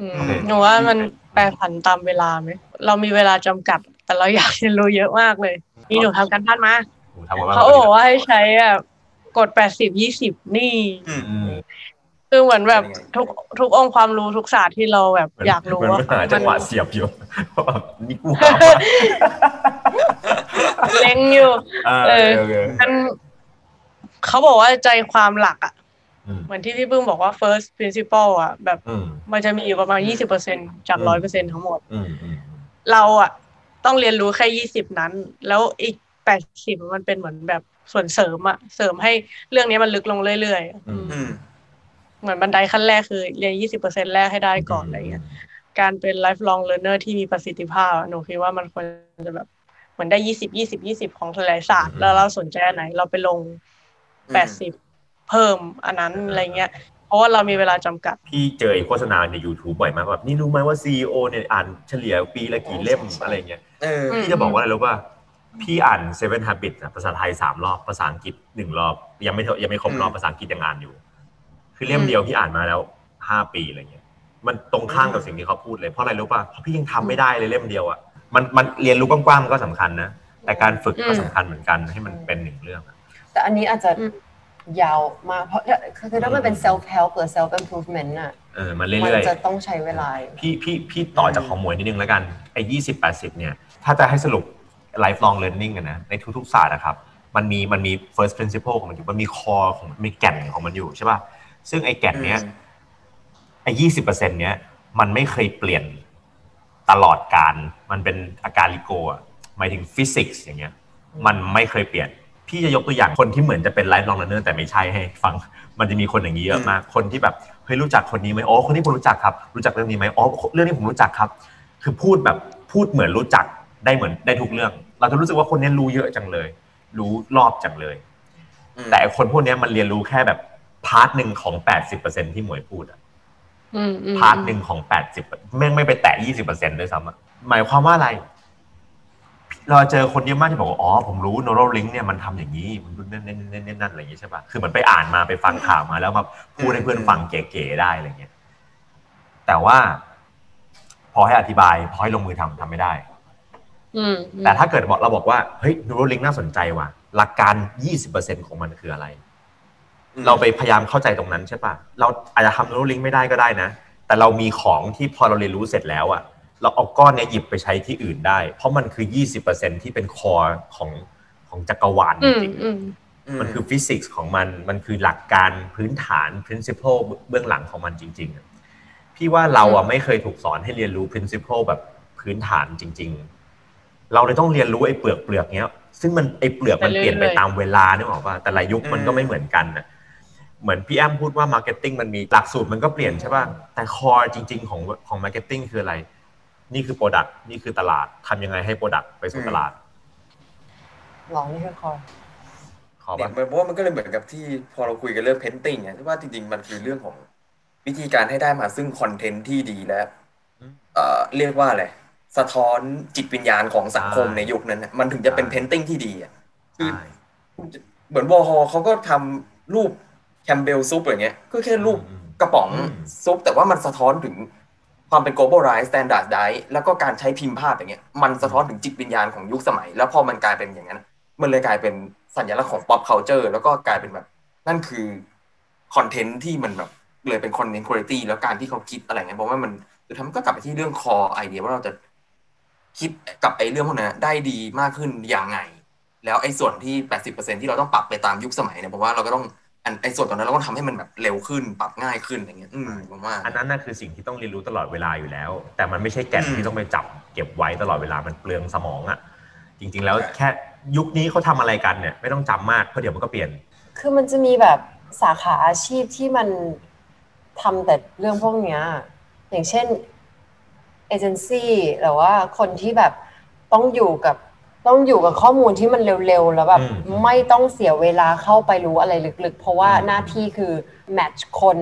อืม
โอเค
หนูว่ามันแปรผันตามเวลาไหม เรามีเวลาจำกัด แต่เราอยากเรียนรู้เยอะมากเลยนี่หนูทำกันบ้านมา
โอ้ทำมา
เขาบอกว่าให้ใช้แบบกดแปดสิบยี่สิบนี่
อืม
อืม
คือเหมือนแบบ
เป็นยังไง
ทุกทุกองค์ความรู้ทุกศาสตร์ที่เราแบบอยากรู้
มัน
ว่า
หาจังหวะเสียบอยู่แบบนี่กูหา
เล็งอยู่
เอ
เอ
อ
อ
โอเค
มันเขาบอกว่าใจความหลักอะ
อืม
เหมือนที่พี่บึ้งบอกว่า first principle อะ แบบ
อืม
มันจะมีอยู่ประมาณยี่สิบเปอร์เซ็นจาก
อื
ร้อย
ม
เปอร์เซ็นทั้งหมด
อืมอืม
เราอะ ต้องเรียนรู้แค่ยี่สิบนั้น แล้วอีกแปดสิบมันเป็นเหมือนแบบส่วนเสริมอะเสริมให้เรื่องนี้มันลึกลงเรื่อยๆอะ
อืม
อืม
เหมือนบันไดขั้นแรกคือ เรียนยี่สิบเปอร์เซ็นแรกให้ได้ก่อนอะไรเงี้ยการเป็น lifelong learner ที่มีประสิทธิภาพอะหนูคิดว่ามันควรจะแบบเหมือนได้ยี่สิบยี่สิบยี่สิบของหลายๆศาสตร์
อืม
แล้วเราสนใจอันไหน เราไปลง
อืม
แปดสิบเพิ่มอันนั้นอะไรเงี้ยเพราะว่าเรามีเวลาจำกัด
พี่เจอไอ้โฆษณาใน YouTube บ่อยมากแบบนี่รู้ไหมว่า CEO เนี่ยอ่านเฉลี่ยปีละกี่เล่มอะไรเงี้ย
เออ
อืม
พี่จะบอกว่าอะไรรู้ป่ะพี่อ่าน Seven Habits อะภาษาไทยสามรอบภาษาอังกฤษหนึ่งรอบ ยังไม่เท่ายังไม่ครบรอบ
อืม
ภาษาอังกฤษยังอ่านอยู่ คือเล่มเดียวพี่อ่านมาแล้วห้าปีอะไรเงี้ย มันตรงข้ามกับสิ่งที่เขาพูดเลยเพราะอะไรรู้ป่ะเพราะพี่ยังทำไม่ได้เลยเล่มเดียวอะมันมันเรียนรู้กว้างๆมันก็สำคัญนะแต่การฝึกก็สำคัญเหมือนกันให้มันเป็นหนึ่งเรื่องอะ
แต่อันนี้อาจจะ
อืม
ยาวมากเพราะคือถ้ามันเป็น self help หรือ self improvement น่ะ
เออมัน
มัน
เรื่อย
จะต้องใช้เวลา
ๆพี่พี่พี่ต่อจากของหมวยนิดนึงแล้วกันไอ้ยี่สิบแปดสิบเนี่ย ถ้าจะให้สรุป lifelong learning อะนะในทุกๆศาสตร์นะครับ มันมีมันมี first principle ของมันอยู่มันมี core ของมันมีแก่นของมันอยู่ใช่ป่ะซึ่งไอ้แก่นเนี้ยไอ้ยี่สิบเปอร์เซ็นเนี้ยมันไม่เคยเปลี่ยนตลอดกาลมันเป็นอาการลิโกอะหมายถึงฟิสิกส์อย่างเงี้ย มันไม่เคยเปลี่ยน พี่จะยกตัวอย่างคนที่เหมือนจะเป็น lifelong learner แต่ไม่ใช่ให้ฟัง มันจะมีคนอย่างนี้เยอะมาก คนที่แบบเฮ้ยรู้จักคนนี้ไหมอ๋อคนนี้ผมรู้จักครับ รู้จักเรื่องนี้ไหมอ๋อเรื่องนี้ผมรู้จักครับ คือพูดแบบพูดเหมือนรู้จัก ได้เหมือนได้ทุกเรื่อง เราจะรู้สึกว่าคนนี้รู้เยอะจังเลย รู้รอบจังเลย
อืม
แต่ไอ้คนพวกเนี้ยมันเรียนรู้แค่แบบ part หนึ่งของแปดสิบเปอร์เซ็นต์ที่หมวยพูดอะ
อืมอืม
part หนึ่งของแปดสิบแม่งไม่ไปแตะยี่สิบเปอร์เซ็นต์ด้วยซ้ำอะหมายความว่าอะไร เราเจอคนเยอะมากที่บอกว่าอ๋อผมรู้ Neuralink เนี่ยมันทำอย่างนี้ มันนั่นนั่นนั่นนั่นนั่นอะไรอย่างนี้ใช่ปะคือเหมือนไปอ่านมาไปฟังข่าวมาแล้วมาพูดให้เพื่อนฟังเก๋ๆได้อะไรเงี้ยแต่ว่า พอให้อธิบาย พอให้ลงมือทำทำไม่ได้
อืม
แต่ถ้าเกิดบอกเราบอกว่าเฮ้ย Neuralink น่าสนใจว่ะ หลักการ 20%ของมันคืออะไร เราไปพยายามเข้าใจตรงนั้นใช่ปะเราอาจจะทำ neural link ไม่ได้ก็ได้นะ แต่เรามีของที่พอเราเรียนรู้เสร็จแล้วอะเราเอาก้อนเนี้ยหยิบไปใช้ที่อื่นได้ เพราะมันคือ 20%ที่เป็นคอของของจักรวาลจ
อืม
ริงๆ
อืม
มันคือฟิสิกส์ของมัน มันคือหลักการพื้นฐาน principle เบื้องหลังของมันจริงๆอะพี่ว่าเราอะไม่เคยถูกสอนให้เรียนรู้ principle แบบพื้นฐานจริง ๆ เราเลยต้องเรียนรู้ไอ้เปลือกเปลือกเนี้ย ซึ่งมันไอ้เปลือกมันเปลี่ยนไปตามเวลาเนี่ยหรอกว่าแต่ละยุคมันก็ไม่เหมือนกันนะเหมือนพี่แอมพูดว่า marketing มันมีหลักสูตรมันก็เปลี่ยนใช่ป่ะแต่ core จริง ๆ ของของ marketing คืออะไร นี่คือ product นี่คือตลาดทำยังไงให้ product ไปสู่ตลาด
ลองนี่คือคอ
ขอ
เนี่ย
ป่ะ
เพราะว่ามันก็เลยเหมือนกับที่พอเราคุยกันเรื่องเพนติ้งเนี่ยที่ว่าจริงๆมันคือเรื่องของวิธีการให้ได้มาซึ่งคอนเทนต์ที่ดีและ
อืม
เอ่อเรียกว่าอะไร สะท้อนจิตวิญญาณของสังคม
ใช่
ในยุคนั้นน่ะมันถึงจะเป็น
ใช่
painting ที่ดีอะคือ
ใช่
เหมือนวอร์ฮอลเขาก็ทำรูป Campbell soup อย่างเงี้ยก็แค่รูป
อืม
กระป๋อง
อืม
ซุปแต่ว่ามันสะท้อนถึงความเป็น globalize standardize แล้วก็การใช้พิมพ์ภาพอย่างเงี้ยมันสะท้อนถึงจิตวิญญาณของยุคสมัย แล้วพอมันกลายเป็นอย่างนั้น มันเลยกลายเป็นสัญลักษณ์ของ pop culture แล้วก็กลายเป็นแบบนั่นคือ content ที่มันแบบเลยเป็น content คุณภาพแล้วการที่เขาคิดอะไรเงี้ยเพราะว่ามันสุดท้ายมันก็กลับไปที่เรื่องคอไอเดียว่าเราจะ คิดกับไอ้เรื่องพวกนั้นได้ดีมากขึ้นอย่างไง แล้วไอ้ส่วนที่แปดสิบเปอร์เซ็นที่เราต้องปรับไปตามยุคสมัยเนี่ยผมว่าเราก็ต้องอันไอ้ส่วนตรงนั้นเราต้องทำให้มันแบบเร็วขึ้นปรับง่ายขึ้นอย่างเงี้ยอืมผมว่า
อันนั้นน่ะคือสิ่งที่ต้องเรียนรู้ตลอดเวลาอยู่แล้ว แต่มันไม่ใช่แก่น
อืม
ที่ต้องไปจับเก็บไว้ตลอดเวลามันเปลืองสมองอะ่ะจริง ๆ แล้ว
ใช่
แค่ยุคนี้เขาทำอะไรกันเนี่ยไม่ต้องจำมากเพราะเดี๋ยวมันก็เปลี่ยน
คือมันจะมีแบบสาขาอาชีพที่มันทำแต่เรื่องพวกเนี้ยอย่างเช่น เอเจนซี่หรือว่าคนที่แบบต้องอยู่กับต้องอยู่กับข้อมูลที่มันเร็วๆ แล้วแบบ
อืม
ไม่ต้องเสียเวลาเข้าไปรู้อะไรลึกๆ เพราะว่า
อืม
หน้าที่คือแมทช์คน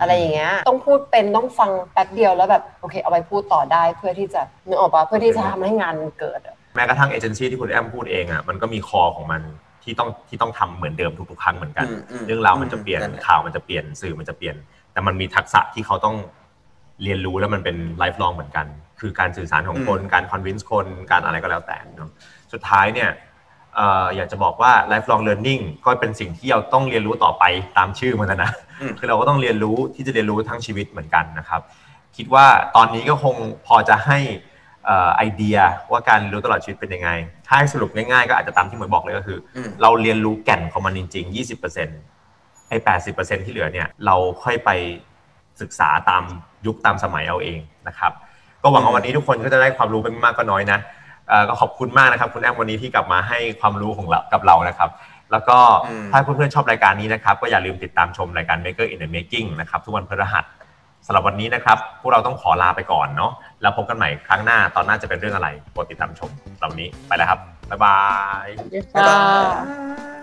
อะไรอย่างเงี้ยต้องพูดเป็นต้องฟังแป๊บเดียวแล้วแบบโอเคเอาไปพูดต่อได้เพื่อที่จะนึกออกปะเพื่อที่จะทำให้งานมันเกิดอะ
แม้กระทั่งเอเจนซี่ที่คุณแอมพูดเองอะ่ะมันก็มีคอของมันที่ต้องที่ต้องทำเหมือนเดิมทุกๆ ครั้งเหมือนกัน
อืมอืม
เรื่องราวมันจะเปลี่ยน
นั่นแหละ
ข่าวมันจะเปลี่ยนสื่อมันจะเปลี่ยน แต่มันมีทักษะที่เขาต้อง เรียนรู้แล้วมันเป็นไลฟ์ลองเหมือนกัน คือการสื่อสารของคนการคอนวินส์คนการอะไรก็แล้วแต่เนาะสุดท้ายเนี่ยเอ่ออยากจะบอกว่า lifelong learning ก็เป็นสิ่งที่เราต้องเรียนรู้ต่อไปตามชื่อมันนะนะ
อืม
คือเราก็ต้องเรียนรู้ที่จะเรียนรู้ทั้งชีวิตเหมือนกันนะครับ คิดว่าตอนนี้ก็คงพอจะให้เอ่อไอเดียว่าการเรียนรู้ตลอดชีวิตเป็นยังไง ถ้าให้สรุปง่ายๆ ก็อาจจะตามที่หมวยบอกเลยก็คือ
อืม
เราเรียนรู้แก่นของมันจริง ๆ 20%ไอ้80%ที่เหลือเนี่ยเราค่อยไป ศึกษาตามยุคตามสมัยเอาเองนะครับ ก็หวังว่าวันนี้ทุกคนก็จะได้ความรู้ไปไม่มากก็น้อยนะเอ่อก็ขอบคุณมากนะครับ คุณแอมวันนี้ที่กลับมาให้ความรู้ของเรากับเรานะครับ แล้วก็
อืม
ถ้าเพื่อนๆชอบรายการนี้นะครับ ก็อย่าลืมติดตามชมรายการ Maker in the Making นะครับทุกวันพฤหัสสำหรับวันนี้นะครับพวกเราต้องขอลาไปก่อนเนาะแล้วพบกันใหม่ครั้งหน้าตอนหน้าจะเป็นเรื่องอะไรโปรดติดตามชมสำหรับวันนี้ไปแล้วครับบ๊ายบาย
เดี๋ยว
บ๊าย
ค่ะ
บาย